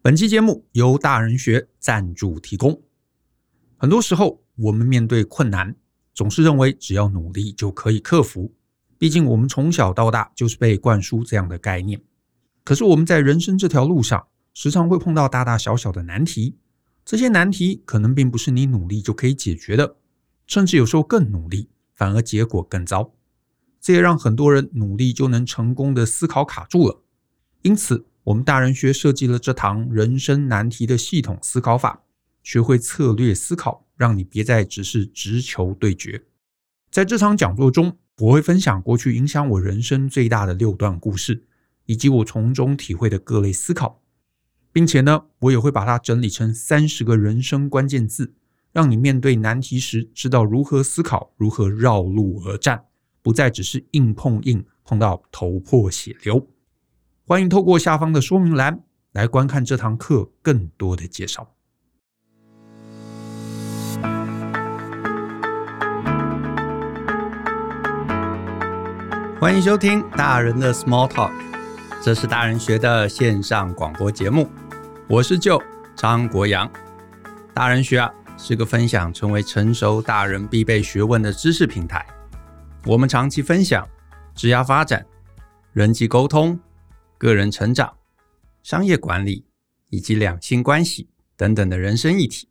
本期节目由大人学赞助提供。很多时候，我们面对困难，总是认为只要努力就可以克服。毕竟，我们从小到大就是被灌输这样的概念。可是，我们在人生这条路上，时常会碰到大大小小的难题。这些难题可能并不是你努力就可以解决的，甚至有时候更努力，反而结果更糟。这也让很多人努力就能成功的思考卡住了。因此，我们大人学设计了这堂人生难题的系统思考法，学会策略思考，让你别再只是直球对决。在这场讲座中，我会分享过去影响我人生最大的六段故事，以及我从中体会的各类思考，并且呢，我也会把它整理成三十个人生关键字，让你面对难题时知道如何思考，如何绕路而战，不再只是硬碰硬，碰到头破血流。欢迎透过下方的说明栏来观看这堂课更多的介绍。欢迎收听大人的 Small Talk，这是大人学的线上广播节目。我是舅张国阳。大人学啊，是个分享成为成熟大人必备学问的知识平台。我们长期分享职业发展、人际沟通。个人成长、商业管理以及两性关系等等的人生议题，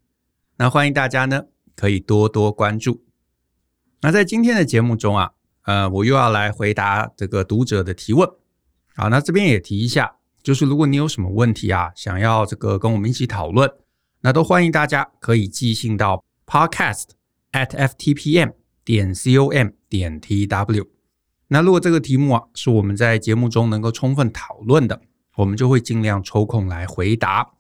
那欢迎大家呢可以多多关注。那在今天的节目中啊，呃，我又要来回答这个读者的提问。好，那这边也提一下，就是如果你有什么问题啊，想要这个跟我们一起讨论，那都欢迎大家可以寄信到 podcast at ftpm 点 com 点 tw。那如果这个题目啊是我们在节目中能够充分讨论的，我们就会尽量抽空来回答。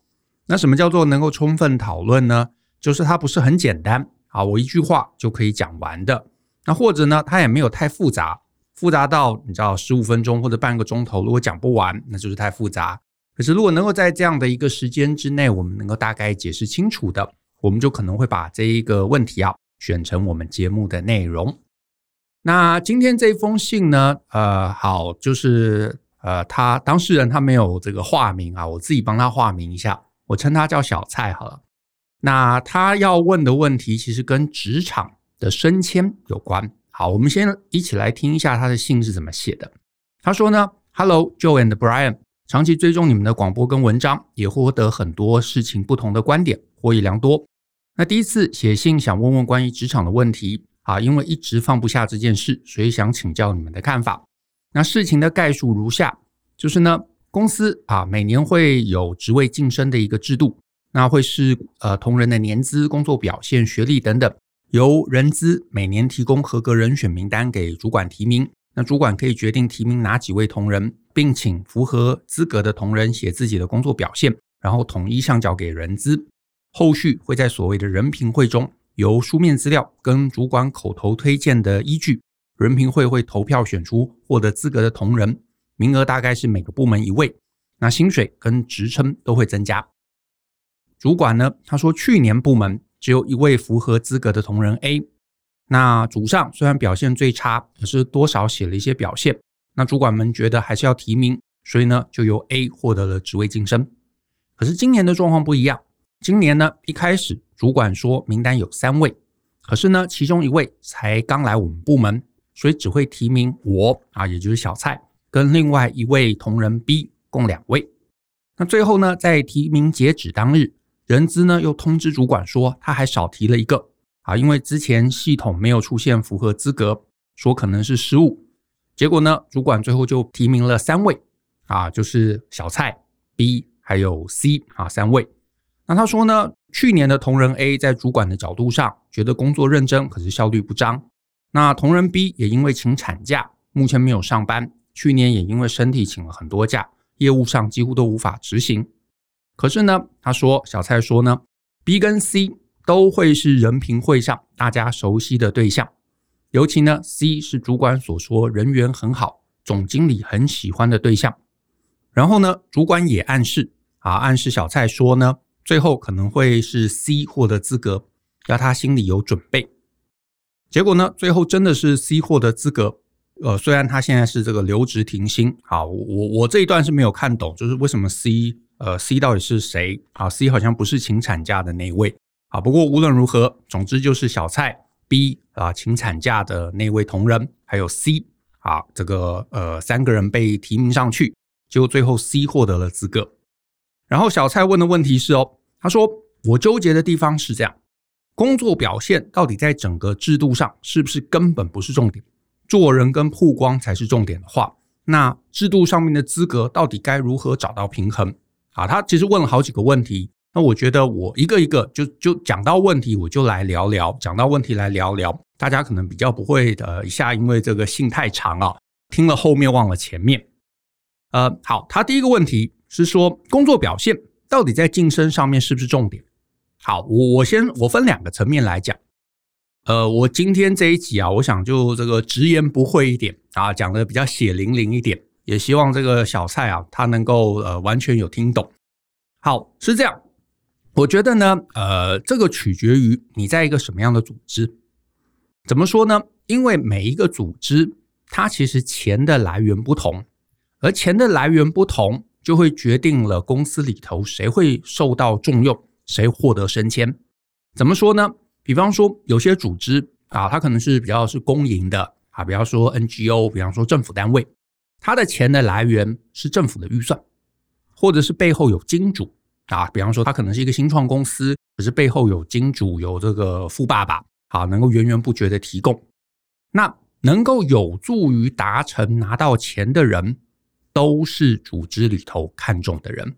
那什么叫做能够充分讨论呢？就是它不是很简单啊，我一句话就可以讲完的。那或者呢，它也没有太复杂，复杂到你知道十五分钟或者半个钟头，如果讲不完，那就是太复杂。可是如果能够在这样的一个时间之内，我们能够大概解释清楚的，我们就可能会把这一个问题啊选成我们节目的内容。那今天这封信呢？呃，好，就是呃，他当事人他没有这个化名啊，我自己帮他化名一下，我称他叫小蔡好了。那他要问的问题其实跟职场的升迁有关。好，我们先一起来听一下他的信是怎么写的。他说呢：“Hello, Joe and Brian，长期追踪你们的广播跟文章，也获得很多事情不同的观点，获益良多。那第一次写信想问问关于职场的问题。”啊，因为一直放不下这件事，所以想请教你们的看法。那事情的概述如下：就是呢，公司啊每年会有职位晋升的一个制度，那会是呃同仁的年资、工作表现、学历等等，由人资每年提供合格人选名单给主管提名。那主管可以决定提名哪几位同仁，并请符合资格的同仁写自己的工作表现，然后统一上缴给人资。后续会在所谓的人评会中。由书面资料跟主管口头推荐的依据，人评会会投票选出获得资格的同仁，名额大概是每个部门一位，那薪水跟职称都会增加。主管呢，他说去年部门只有一位符合资格的同仁 A，那组上虽然表现最差，可是多少写了一些表现，那主管们觉得还是要提名，所以呢就由 A 获得了职位晋升。可是今年的状况不一样。今年呢，一开始主管说名单有三位，可是呢，其中一位才刚来我们部门，所以只会提名我啊，也就是小蔡，跟另外一位同仁 B 共两位。那最后呢，在提名截止当日，人资呢又通知主管说他还少提了一个啊，因为之前系统没有出现符合资格，说可能是失误。结果呢，主管最后就提名了三位啊，就是小蔡、B 还有 C 啊三位。那他说呢，去年的同仁 A 在主管的角度上觉得工作认真，可是效率不彰。那同仁 B 也因为请产假，目前没有上班。去年也因为身体请了很多假，业务上几乎都无法执行。可是呢，他说小蔡说呢，B 跟 C 都会是人评会上大家熟悉的对象，尤其呢，C 是主管所说人缘很好，总经理很喜欢的对象。然后呢，主管也暗示啊，暗示小蔡说呢。最后可能会是 C 获得资格，要他心里有准备。结果呢，最后真的是 C 获得资格。呃，虽然他现在是这个留职停薪，好，我我这一段是没有看懂，就是为什么 C 呃，C 到底是谁啊？C 好像不是请产假的那位啊。不过无论如何，总之就是小蔡 B 啊，请产假的那位同仁，还有 C 啊，这个呃三个人被提名上去，结果最后 C 获得了资格。然后小蔡问的问题是哦，他说我纠结的地方是这样，工作表现到底在整个制度上是不是根本不是重点，做人跟曝光才是重点的话。那制度上面的资格到底该如何找到平衡啊？他其实问了好几个问题。那我觉得我一个一个就就讲到问题，我就来聊聊。讲到问题来聊聊，大家可能比较不会呃一下因为这个信太长啊，听了后面忘了前面。呃，好，他第一个问题是说工作表现到底在晋升上面是不是重点？好，我我先我分两个层面来讲。呃，我今天这一集啊，我想就这个直言不讳一点啊，讲的比较血淋淋一点，也希望这个小蔡啊，他能够呃完全有听懂。好，是这样，我觉得呢，呃，这个取决于你在一个什么样的组织。怎么说呢？因为每一个组织，它其实钱的来源不同，而钱的来源不同，就会决定了公司里头谁会受到重用，谁获得升迁。怎么说呢？比方说，有些组织啊，它可能是比较是公营的啊，比方说 NGO，比方说政府单位，它的钱的来源是政府的预算，或者是背后有金主啊，比方说它可能是一个新创公司，可是背后有金主，有这个富爸爸啊，能够源源不绝的提供，那能够有助于达成拿到钱的人，都是组织里头看重的人。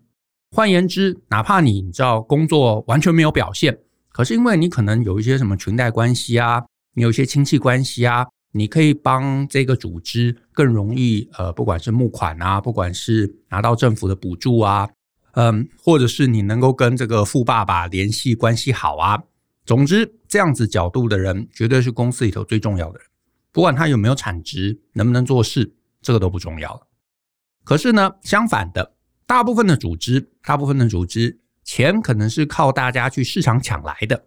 换言之，哪怕你你知道工作完全没有表现。可是因为你可能有一些什么裙带关系啊，你有一些亲戚关系啊，你可以帮这个组织更容易呃，不管是募款啊，不管是拿到政府的补助啊，嗯，或者是你能够跟这个富爸爸联系关系好啊，总之这样子角度的人，绝对是公司里头最重要的人。不管他有没有产值，能不能做事，这个都不重要了。可是呢，相反的，大部分的组织，大部分的组织。钱可能是靠大家去市场抢来的，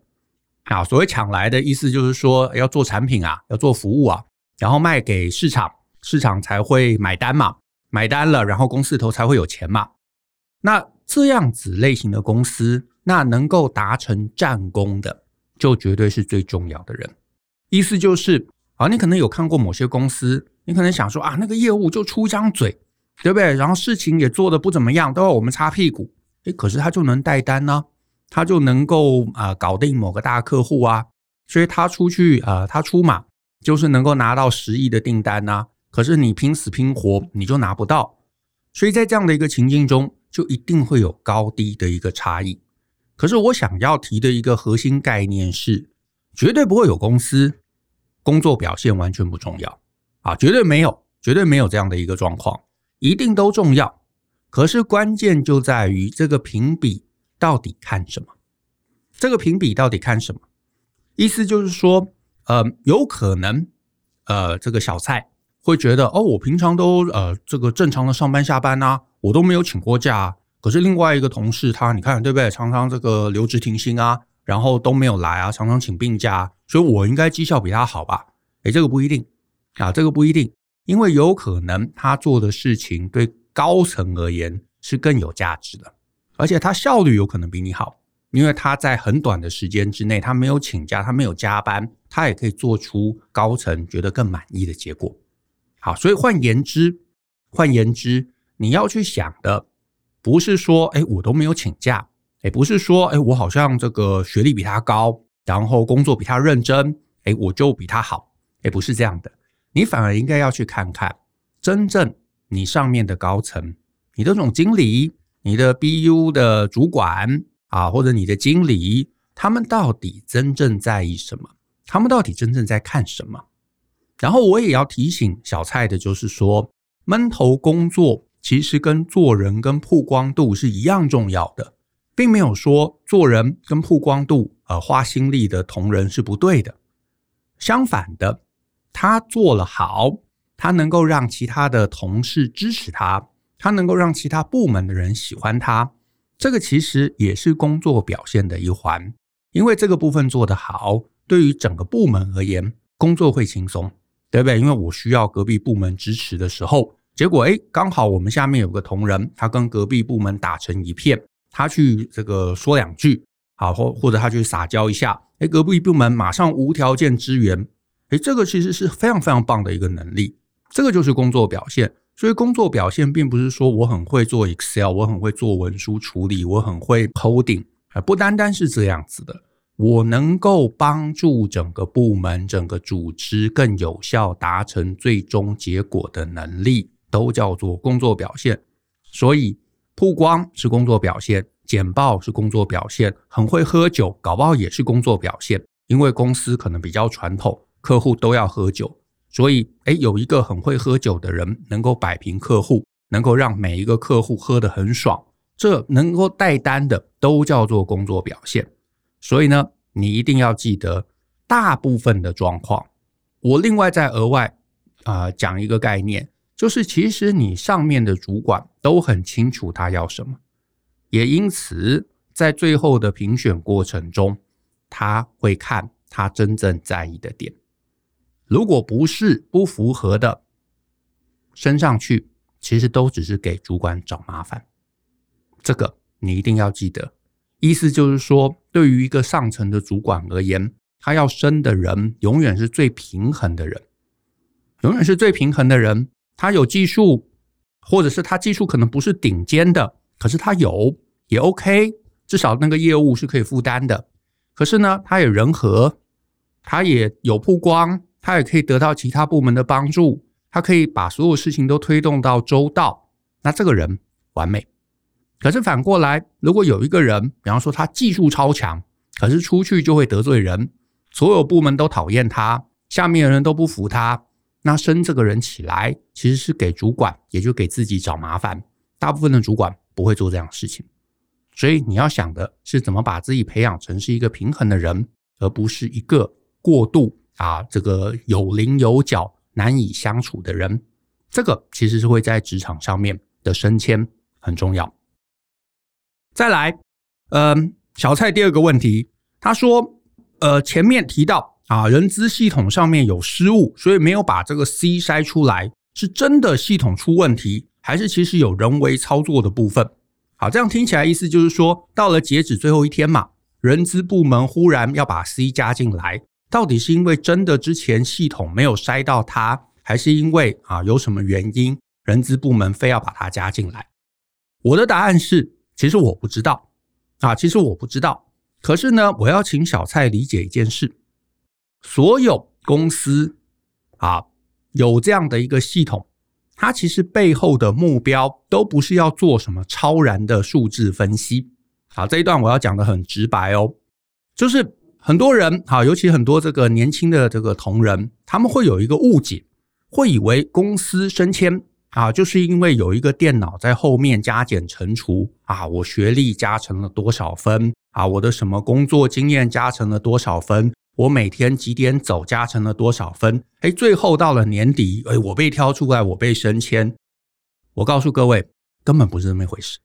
啊，所谓抢来的意思就是说要做产品啊，要做服务啊，然后卖给市场，市场才会买单嘛，买单了，然后公司头才会有钱嘛。那这样子类型的公司，那能够达成战功的，就绝对是最重要的人。意思就是啊，你可能有看过某些公司，你可能想说啊，那个业务就出一张嘴，对不对？然后事情也做得不怎么样，都要我们擦屁股。诶，可是他就能带单呢、他就能够啊、搞定某个大客户啊，所以他出去啊、他出马就是能够拿到十亿的订单呐、可是你拼死拼活你就拿不到，所以在这样的一个情境中，就一定会有高低的一个差异。可是我想要提的一个核心概念是，绝对不会有公司工作表现完全不重要啊，绝对没有，绝对没有这样的一个状况，一定都重要。可是关键就在于这个评比到底看什么？这个评比到底看什么？意思就是说，呃，有可能，呃，这个小蔡会觉得，哦，我平常都呃这个正常的上班下班呐，我都没有请过假。可是另外一个同事他，你看对不对？常常这个留职停薪啊，然后都没有来啊，常常请病假，所以我应该绩效比他好吧？诶，这个不一定啊，这个不一定，因为有可能他做的事情对。高层而言是更有价值的，而且他效率有可能比你好，因为他在很短的时间之内，他没有请假，他没有加班，他也可以做出高层觉得更满意的结果。好，所以换言之，换言之，你要去想的不是说，哎，我都没有请假，哎，不是说，哎，我好像这个学历比他高，然后工作比他认真，哎，我就比他好，哎，不是这样的，你反而应该要去看看真正。你上面的高层，你的总经理，你的 BU 的主管啊，或者你的经理，他们到底真正在意什么？他们到底真正在看什么？然后我也要提醒小蔡的，就是说，闷头工作其实跟做人跟曝光度是一样重要的，并没有说做人跟曝光度呃花心力的同仁是不对的。相反的，他做了好。他能够让其他的同事支持他，他能够让其他部门的人喜欢他，这个其实也是工作表现的一环。因为这个部分做得好，对于整个部门而言，工作会轻松，对不对？因为我需要隔壁部门支持的时候，结果哎，刚好我们下面有个同仁，他跟隔壁部门打成一片，他去这个说两句，好或或者他去撒娇一下，哎，隔壁部门马上无条件支援，哎，这个其实是非常非常棒的一个能力，这个就是工作表现。所以工作表现并不是说我很会做 Excel，我很会做文书处理，我很会 coding，不单单是这样子的。我能够帮助整个部门、整个组织更有效达成最终结果的能力，都叫做工作表现。所以曝光是工作表现，简报是工作表现，很会喝酒，搞不好也是工作表现。因为公司可能比较传统，客户都要喝酒。所以，诶，有一个很会喝酒的人，能够摆平客户，能够让每一个客户喝得很爽，这能够带单的都叫做工作表现。所以呢，你一定要记得，大部分的状况，我另外再额外啊、讲一个概念，就是其实你上面的主管都很清楚他要什么，也因此在最后的评选过程中，他会看他真正在意的点。如果不是不符合的，升上去其实都只是给主管找麻烦。这个你一定要记得。意思就是说，对于一个上层的主管而言，他要升的人永远是最平衡的人，永远是最平衡的人。他有技术，或者是他技术可能不是顶尖的，可是他有也 OK，至少那个业务是可以负担的。可是呢，他也人和，他也有曝光。他也可以得到其他部门的帮助，他可以把所有事情都推动到周到，那这个人完美。可是反过来，如果有一个人，比方说他技术超强，可是出去就会得罪人，所有部门都讨厌他，下面的人都不服他，那升这个人起来，其实是给主管，也就给自己找麻烦。大部分的主管不会做这样的事情，所以你要想的是怎么把自己培养成是一个平衡的人，而不是一个过度。啊，这个有棱有角、难以相处的人，这个其实是会在职场上面的升迁很重要。再来，嗯、呃，小蔡第二个问题，他说，呃，前面提到啊，人资系统上面有失误，所以没有把这个 C 筛出来，是真的系统出问题，还是其实有人为操作的部分？好，这样听起来意思就是说，到了截止最后一天嘛，人资部门忽然要把 C 加进来。到底是因为真的之前系统没有筛到他，还是因为啊有什么原因，人资部门非要把他加进来？我的答案是，其实我不知道啊，其实我不知道。可是呢，我要请小蔡理解一件事：所有公司啊有这样的一个系统，它其实背后的目标都不是要做什么超然的数字分析。好，这一段我要讲得很直白哦，就是。很多人哈，尤其很多这个年轻的这个同仁，他们会有一个误解，会以为公司升迁啊，就是因为有一个电脑在后面加减乘除啊，我学历加成了多少分啊，我的什么工作经验加成了多少分，我每天几点走加成了多少分，哎，最后到了年底，哎，我被挑出来，我被升迁。我告诉各位，根本不是这么一回事。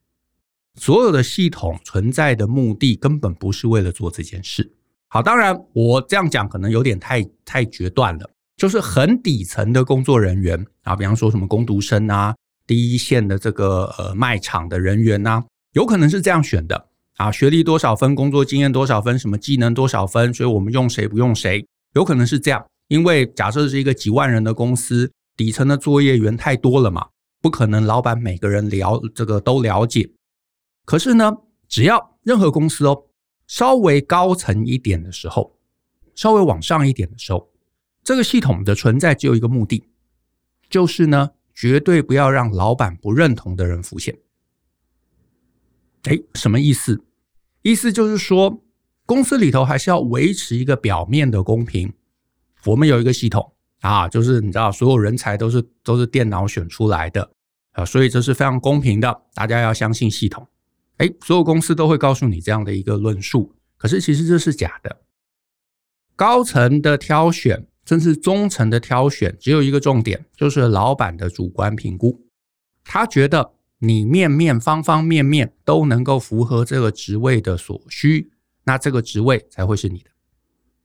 所有的系统存在的目的，根本不是为了做这件事。好，当然我这样讲可能有点太太决断了，就是很底层的工作人员啊，比方说什么工读生啊，第一线的这个呃卖场的人员呐，有可能是这样选的。啊，学历多少分，工作经验多少分，什么技能多少分，所以我们用谁不用谁，有可能是这样，因为假设是一个几万人的公司，底层的作业员太多了嘛，不可能老板每个人了这个都了解，可是呢，只要任何公司哦。稍微高层一点的时候，稍微往上一点的时候，这个系统的存在只有一个目的，就是呢，绝对不要让老板不认同的人浮现。诶，什么意思？意思就是说，公司里头还是要维持一个表面的公平。我们有一个系统啊，就是你知道，所有人才都是都是电脑选出来的啊，所以这是非常公平的，大家要相信系统。哎，所有公司都会告诉你这样的一个论述，可是其实这是假的。高层的挑选，甚至中层的挑选，只有一个重点，就是老板的主观评估。他觉得你面面方方面面都能够符合这个职位的所需，那这个职位才会是你的。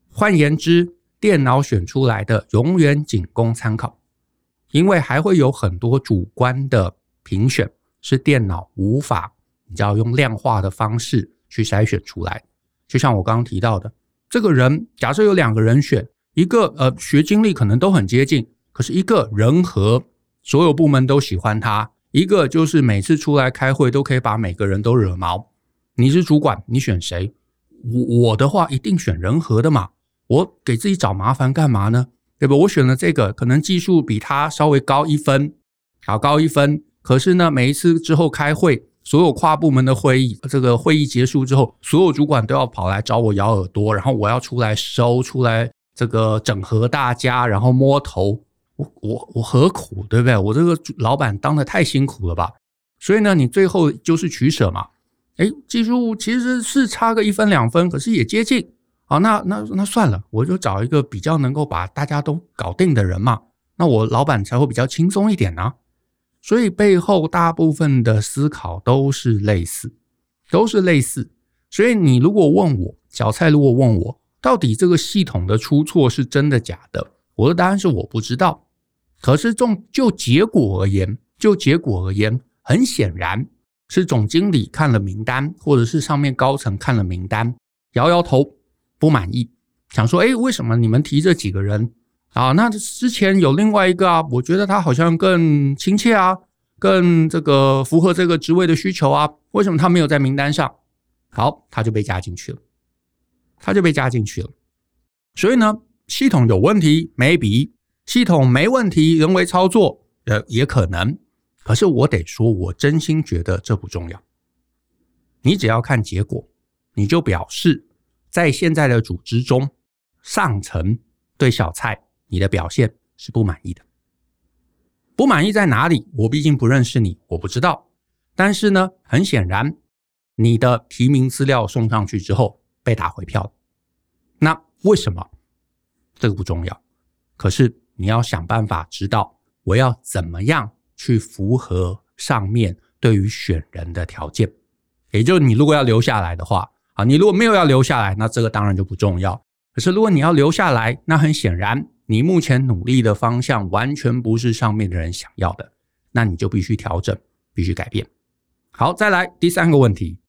换言之，电脑选出来的永远仅供参考。因为还会有很多主观的评选是电脑无法，你知道用量化的方式去筛选出来。就像我刚刚提到的，这个人假设有两个人选，一个呃学经历可能都很接近，可是一个人和所有部门都喜欢他，一个就是每次出来开会都可以把每个人都惹毛。你是主管，你选谁？我我的话一定选人和的嘛，我给自己找麻烦干嘛呢？对吧？我选了这个，可能技术比他稍微高一分，好高一分。可是呢，每一次之后开会，所有跨部门的会议，这个会议结束之后，所有主管都要跑来找我咬耳朵，然后我要出来收，出来这个整合大家，然后摸头。我我我何苦？对不对？我这个老板当的太辛苦了吧？所以呢，你最后就是取舍嘛。哎，技术其实是差个一分两分，可是也接近。好，那那那算了，我就找一个比较能够把大家都搞定的人嘛，那我老板才会比较轻松一点呢。所以背后大部分的思考都是类似，都是类似。所以你如果问我，小蔡如果问我，到底这个系统的出错是真的假的？我的答案是我不知道。可是就就结果而言，就结果而言，很显然是总经理看了名单，或者是上面高层看了名单，摇摇头。不满意，想说，哎，为什么你们提这几个人啊？那之前有另外一个啊，我觉得他好像更亲切啊，更这个符合这个职位的需求啊，为什么他没有在名单上？好，他就被加进去了，他就被加进去了。所以呢，系统有问题，maybe；系统没问题，人为操作，呃，也可能。可是我得说，我真心觉得这不重要。你只要看结果，你就表示。在现在的组织中，上层对小蔡你的表现是不满意的。不满意在哪里？我毕竟不认识你，我不知道。但是呢，很显然，你的提名资料送上去之后被打回票。那为什么？这个不重要。可是你要想办法知道我要怎么样去符合上面对于选人的条件。也就是你如果要留下来的话。啊，你如果没有要留下来，那这个当然就不重要。可是如果你要留下来，那很显然，你目前努力的方向完全不是上面的人想要的，那你就必须调整，必须改变。好，再来第三个问题。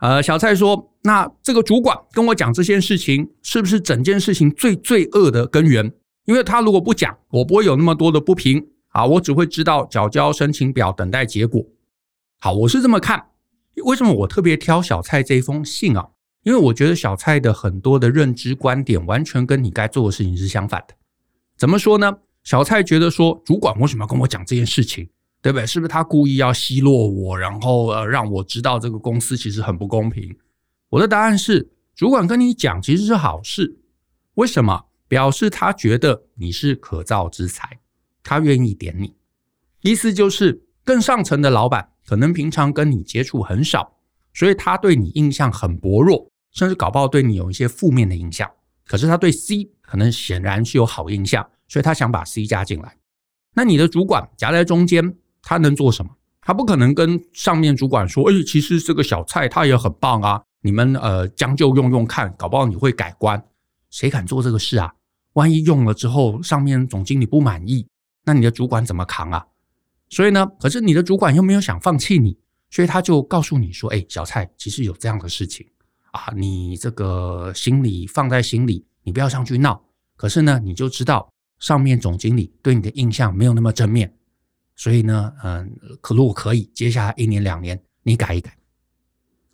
呃，小蔡说，那这个主管跟我讲这件事情，是不是整件事情最罪恶的根源？因为他如果不讲，我不会有那么多的不平啊，我只会知道缴交申请表，等待结果。好，我是这么看。为什么我特别挑小蔡这封信啊？因为我觉得小蔡的很多的认知观点完全跟你该做的事情是相反的。怎么说呢？小蔡觉得说，主管为什么要跟我讲这件事情，对不对？是不是他故意要奚落我，然后呃让我知道这个公司其实很不公平？我的答案是，主管跟你讲其实是好事。为什么？表示他觉得你是可造之材，他愿意点你。意思就是更上层的老板。可能平常跟你接触很少，所以他对你印象很薄弱，甚至搞不好对你有一些负面的印象。可是他对 C 可能显然是有好印象，所以他想把 C 加进来。那你的主管夹在中间，他能做什么？他不可能跟上面主管说：“哎，其实这个小蔡他也很棒啊，你们呃将就用用看，搞不好你会改观。”谁敢做这个事啊？万一用了之后，上面总经理不满意，那你的主管怎么扛啊？所以呢，可是你的主管又没有想放弃你，所以他就告诉你说：“哎，小蔡，其实有这样的事情啊，你这个心里放在心里，你不要上去闹。可是呢，你就知道上面总经理对你的印象没有那么正面，所以呢，嗯，可如果可以，接下来一年两年你改一改。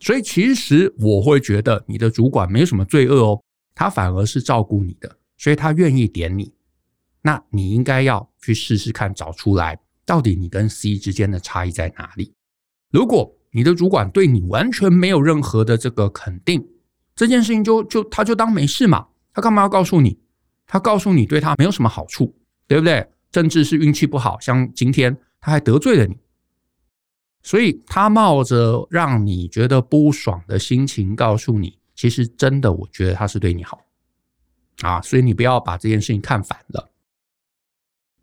所以其实我会觉得你的主管没有什么罪恶哦，他反而是照顾你的，所以他愿意点你，那你应该要去试试看，找出来。”到底你跟 C 之间的差异在哪里？如果你的主管对你完全没有任何的这个肯定，这件事情就就他就当没事嘛，他干嘛要告诉你？他告诉你对他没有什么好处，对不对？甚至是运气不好，像今天他还得罪了你，所以他冒着让你觉得不爽的心情告诉你，其实真的我觉得他是对你好啊，所以你不要把这件事情看反了。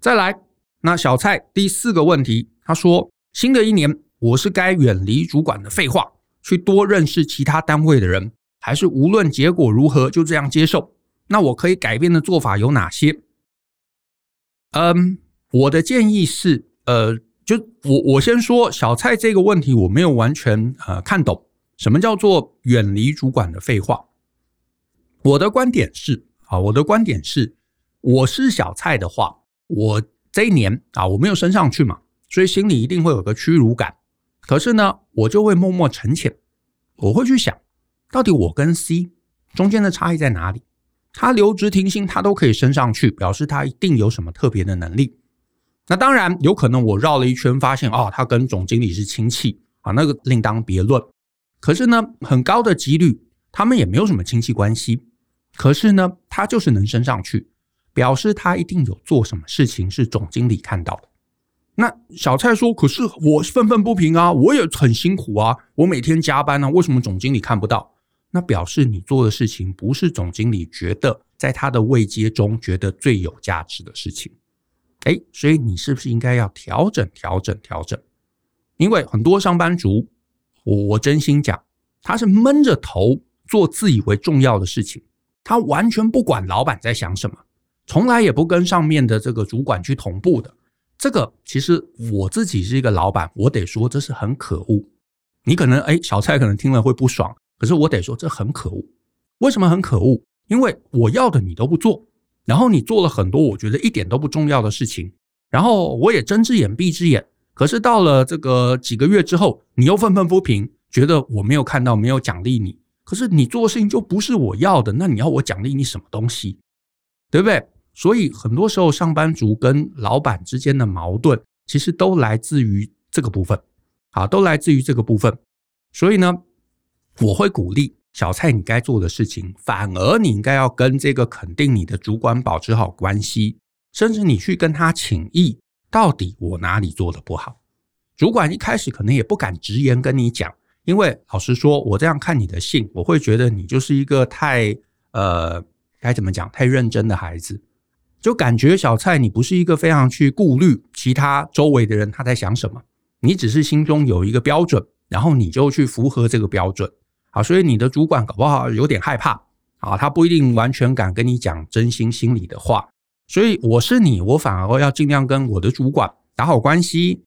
再来。那小蔡第四个问题，他说：“新的一年，我是该远离主管的废话，去多认识其他单位的人，还是无论结果如何就这样接受？那我可以改变的做法有哪些？”嗯，我的建议是，呃，就我我先说小蔡这个问题，我没有完全呃看懂什么叫做远离主管的废话。我的观点是啊，我的观点是，我是小蔡的话，我这一年啊，我没有升上去嘛，所以心里一定会有个屈辱感。可是呢，我就会默默沉潜，我会去想，到底我跟 C 中间的差异在哪里？他留职停薪，他都可以升上去，表示他一定有什么特别的能力。那当然有可能，我绕了一圈，发现哦，他跟总经理是亲戚啊，那个另当别论。可是呢，很高的几率，他们也没有什么亲戚关系。可是呢，他就是能升上去，表示他一定有做什么事情是总经理看到的。那小蔡说：“可是我愤愤不平啊，我也很辛苦啊，我每天加班啊，为什么总经理看不到？那表示你做的事情不是总经理觉得在他的位阶中觉得最有价值的事情。”哎，所以你是不是应该要调整、调整、调整？因为很多上班族，我我真心讲，他是闷着头做自以为重要的事情，他完全不管老板在想什么，从来也不跟上面的这个主管去同步的。这个其实我自己是一个老板，我得说这是很可恶。你可能哎，小蔡可能听了会不爽，可是我得说这很可恶。为什么很可恶？因为我要的你都不做。然后你做了很多我觉得一点都不重要的事情，然后我也睁只眼闭只眼。可是到了这个几个月之后，你又愤愤不平，觉得我没有看到，没有奖励你。可是你做的事情就不是我要的，那你要我奖励你什么东西？对不对？所以很多时候上班族跟老板之间的矛盾，其实都来自于这个部分，啊，都来自于这个部分。所以呢，我会鼓励。小蔡，你该做的事情，反而你应该要跟这个肯定你的主管保持好关系，甚至你去跟他请益，到底我哪里做的不好？主管一开始可能也不敢直言跟你讲，因为老实说，我这样看你的信，我会觉得你就是一个太呃，该怎么讲，太认真的孩子，就感觉小蔡你不是一个非常去顾虑其他周围的人他在想什么，你只是心中有一个标准，然后你就去符合这个标准。啊，所以你的主管搞不好有点害怕啊，他不一定完全敢跟你讲真心心里的话。所以我是你，我反而要尽量跟我的主管打好关系，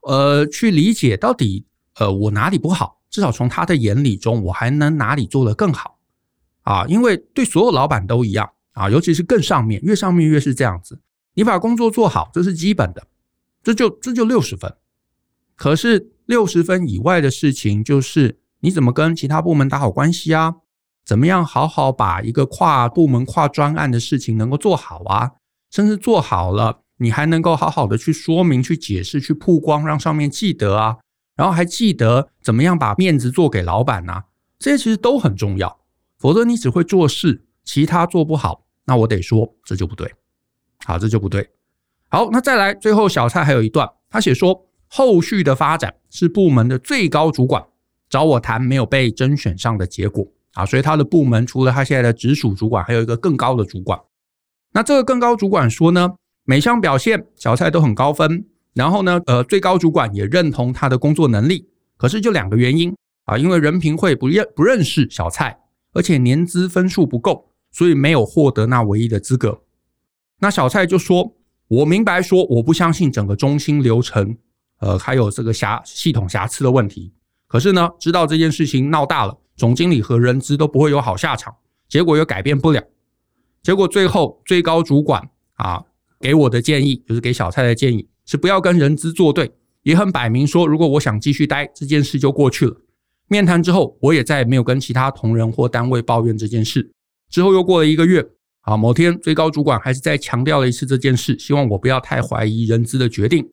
呃，去理解到底呃我哪里不好，至少从他的眼里中，我还能哪里做得更好啊？因为对所有老板都一样啊，尤其是更上面，越上面越是这样子。你把工作做好，这是基本的，这就这就六十分。可是六十分以外的事情就是。你怎么跟其他部门打好关系啊？怎么样好好把一个跨部门、跨专案的事情能够做好啊？甚至做好了，你还能够好好的去说明、去解释、去曝光，让上面记得啊。然后还记得怎么样把面子做给老板啊？这些其实都很重要。否则你只会做事，其他做不好，那我得说这就不对。好，这就不对。好，那再来，最后小蔡还有一段，他写说，后续的发展是部门的最高主管。找我谈没有被甄选上的结果啊，所以他的部门除了他现在的直属主管，还有一个更高的主管。那这个更高主管说呢，每项表现小蔡都很高分，然后呢，呃，最高主管也认同他的工作能力。可是就两个原因啊，因为人评会不认不认识小蔡，而且年资分数不够，所以没有获得那唯一的资格。那小蔡就说：“我明白说，我不相信整个中心流程，呃，还有这个瑕系统瑕疵的问题。”可是呢，知道这件事情闹大了，总经理和人资都不会有好下场，结果又改变不了。结果最后最高主管啊给我的建议，就是给小蔡的建议是不要跟人资作对，也很摆明说，如果我想继续待，这件事就过去了。面谈之后，我也再也没有跟其他同仁或单位抱怨这件事。之后又过了一个月，啊，某天最高主管还是再强调了一次这件事，希望我不要太怀疑人资的决定。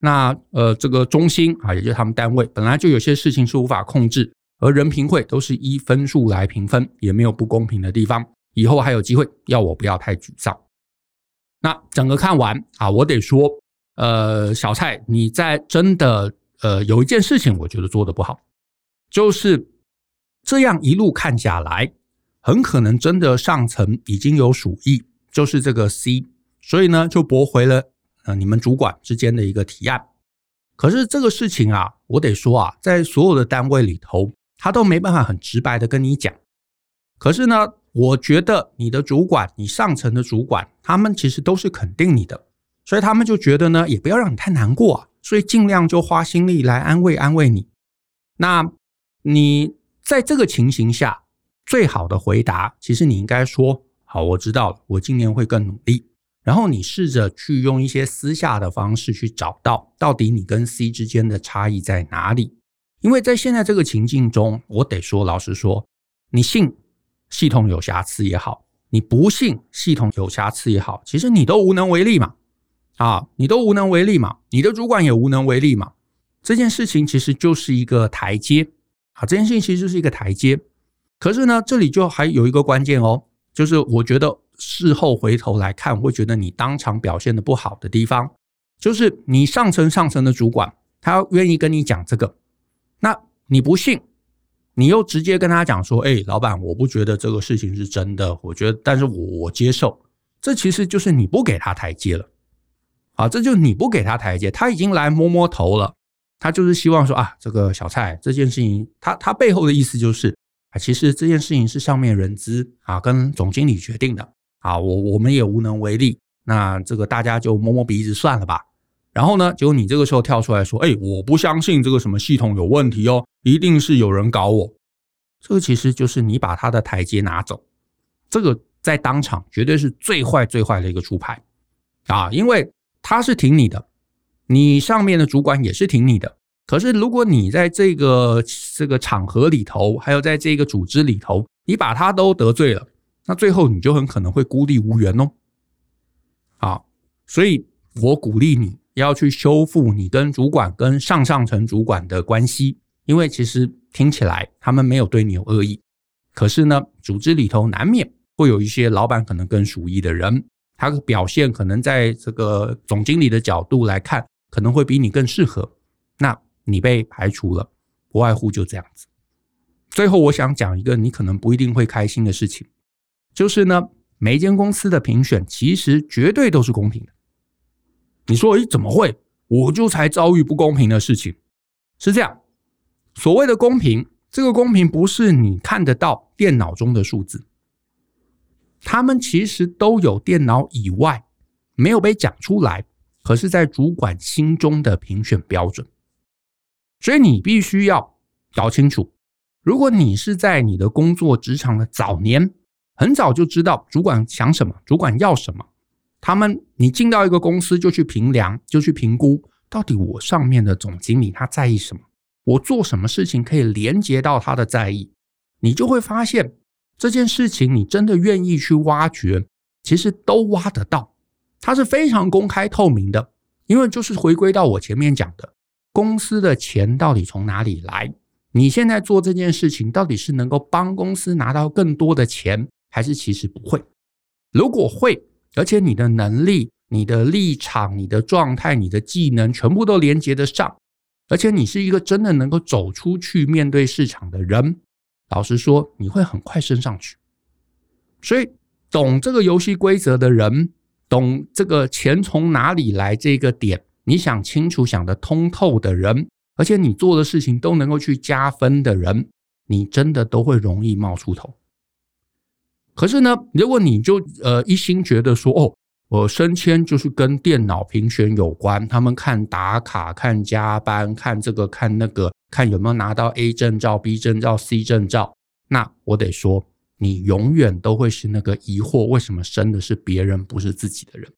那呃，这个中心啊，也就是他们单位本来就有些事情是无法控制，而人评会都是依分数来评分，也没有不公平的地方。以后还有机会，要我不要太沮丧。那整个看完啊，我得说，呃，小蔡，你在真的呃有一件事情，我觉得做得不好，就是这样一路看下来，很可能真的上层已经有鼠疫，就是这个 C，所以呢就驳回了。呃，你们主管之间的一个提案，可是这个事情啊，我得说啊，在所有的单位里头，他都没办法很直白的跟你讲。可是呢，我觉得你的主管，你上层的主管，他们其实都是肯定你的，所以他们就觉得呢，也不要让你太难过啊，所以尽量就花心力来安慰安慰你。那你在这个情形下，最好的回答，其实你应该说：“好，我知道了，我今年会更努力。”然后你试着去用一些私下的方式去找到，到底你跟 C 之间的差异在哪里？因为在现在这个情境中，我得说，老实说，你信系统有瑕疵也好，你不信系统有瑕疵也好，其实你都无能为力嘛。啊，你都无能为力嘛，你的主管也无能为力嘛。这件事情其实就是一个台阶啊，这件事情其实就是一个台阶。可是呢，这里就还有一个关键哦，就是我觉得。事后回头来看，会觉得你当场表现的不好的地方，就是你上层上层的主管，他愿意跟你讲这个，那你不信，你又直接跟他讲说：“哎，老板，我不觉得这个事情是真的，我觉得，但是我我接受。”这其实就是你不给他台阶了，啊，这就是你不给他台阶，他已经来摸摸头了，他就是希望说啊，这个小蔡这件事情，他他背后的意思就是其实这件事情是上面人资啊跟总经理决定的。啊，我我们也无能为力，那这个大家就摸摸鼻子算了吧。然后呢，结果你这个时候跳出来说：“哎，我不相信这个什么系统有问题哦，一定是有人搞我。”这个其实就是你把他的台阶拿走，这个在当场绝对是最坏最坏的一个出牌啊，因为他是挺你的，你上面的主管也是挺你的。可是如果你在这个这个场合里头，还有在这个组织里头，你把他都得罪了。那最后你就很可能会孤立无援哦，好，所以我鼓励你要去修复你跟主管、跟上上层主管的关系，因为其实听起来他们没有对你有恶意，可是呢，组织里头难免会有一些老板可能更属意的人，他的表现可能在这个总经理的角度来看，可能会比你更适合，那你被排除了，不外乎就这样子。最后，我想讲一个你可能不一定会开心的事情。就是呢，每一间公司的评选其实绝对都是公平的。你说，诶，怎么会？我就才遭遇不公平的事情。是这样，所谓的公平，这个公平不是你看得到电脑中的数字，他们其实都有电脑以外没有被讲出来，可是在主管心中的评选标准。所以你必须要搞清楚，如果你是在你的工作职场的早年。很早就知道主管想什么，主管要什么。他们，你进到一个公司就去评量，就去评估，到底我上面的总经理他在意什么？我做什么事情可以连接到他的在意？你就会发现这件事情，你真的愿意去挖掘，其实都挖得到。它是非常公开透明的，因为就是回归到我前面讲的，公司的钱到底从哪里来？你现在做这件事情，到底是能够帮公司拿到更多的钱？还是其实不会。如果会，而且你的能力、你的立场、你的状态、你的技能全部都连接得上，而且你是一个真的能够走出去面对市场的人，老实说，你会很快升上去。所以，懂这个游戏规则的人，懂这个钱从哪里来这个点，你想清楚、想得通透的人，而且你做的事情都能够去加分的人，你真的都会容易冒出头。可是呢，如果你就呃一心觉得说哦，我升迁就是跟电脑评选有关，他们看打卡、看加班、看这个看那个，看有没有拿到 A 证照、B 证照、C 证照，那我得说，你永远都会是那个疑惑为什么升的是别人不是自己的人。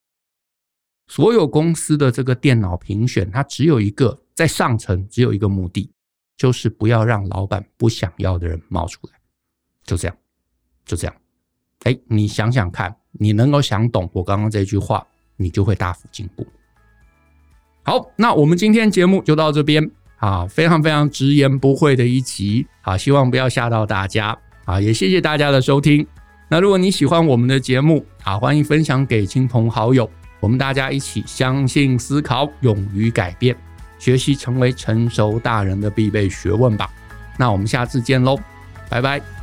所有公司的这个电脑评选，它只有一个在上层，只有一个目的，就是不要让老板不想要的人冒出来，就这样，就这样。哎，你想想看，你能够想懂我刚刚这句话，你就会大幅进步。好，那我们今天节目就到这边啊，非常非常直言不讳的一集啊，希望不要吓到大家啊，也谢谢大家的收听。那如果你喜欢我们的节目啊，欢迎分享给亲朋好友，我们大家一起相信、思考、勇于改变，学习成为成熟大人的必备学问吧。那我们下次见喽，拜拜。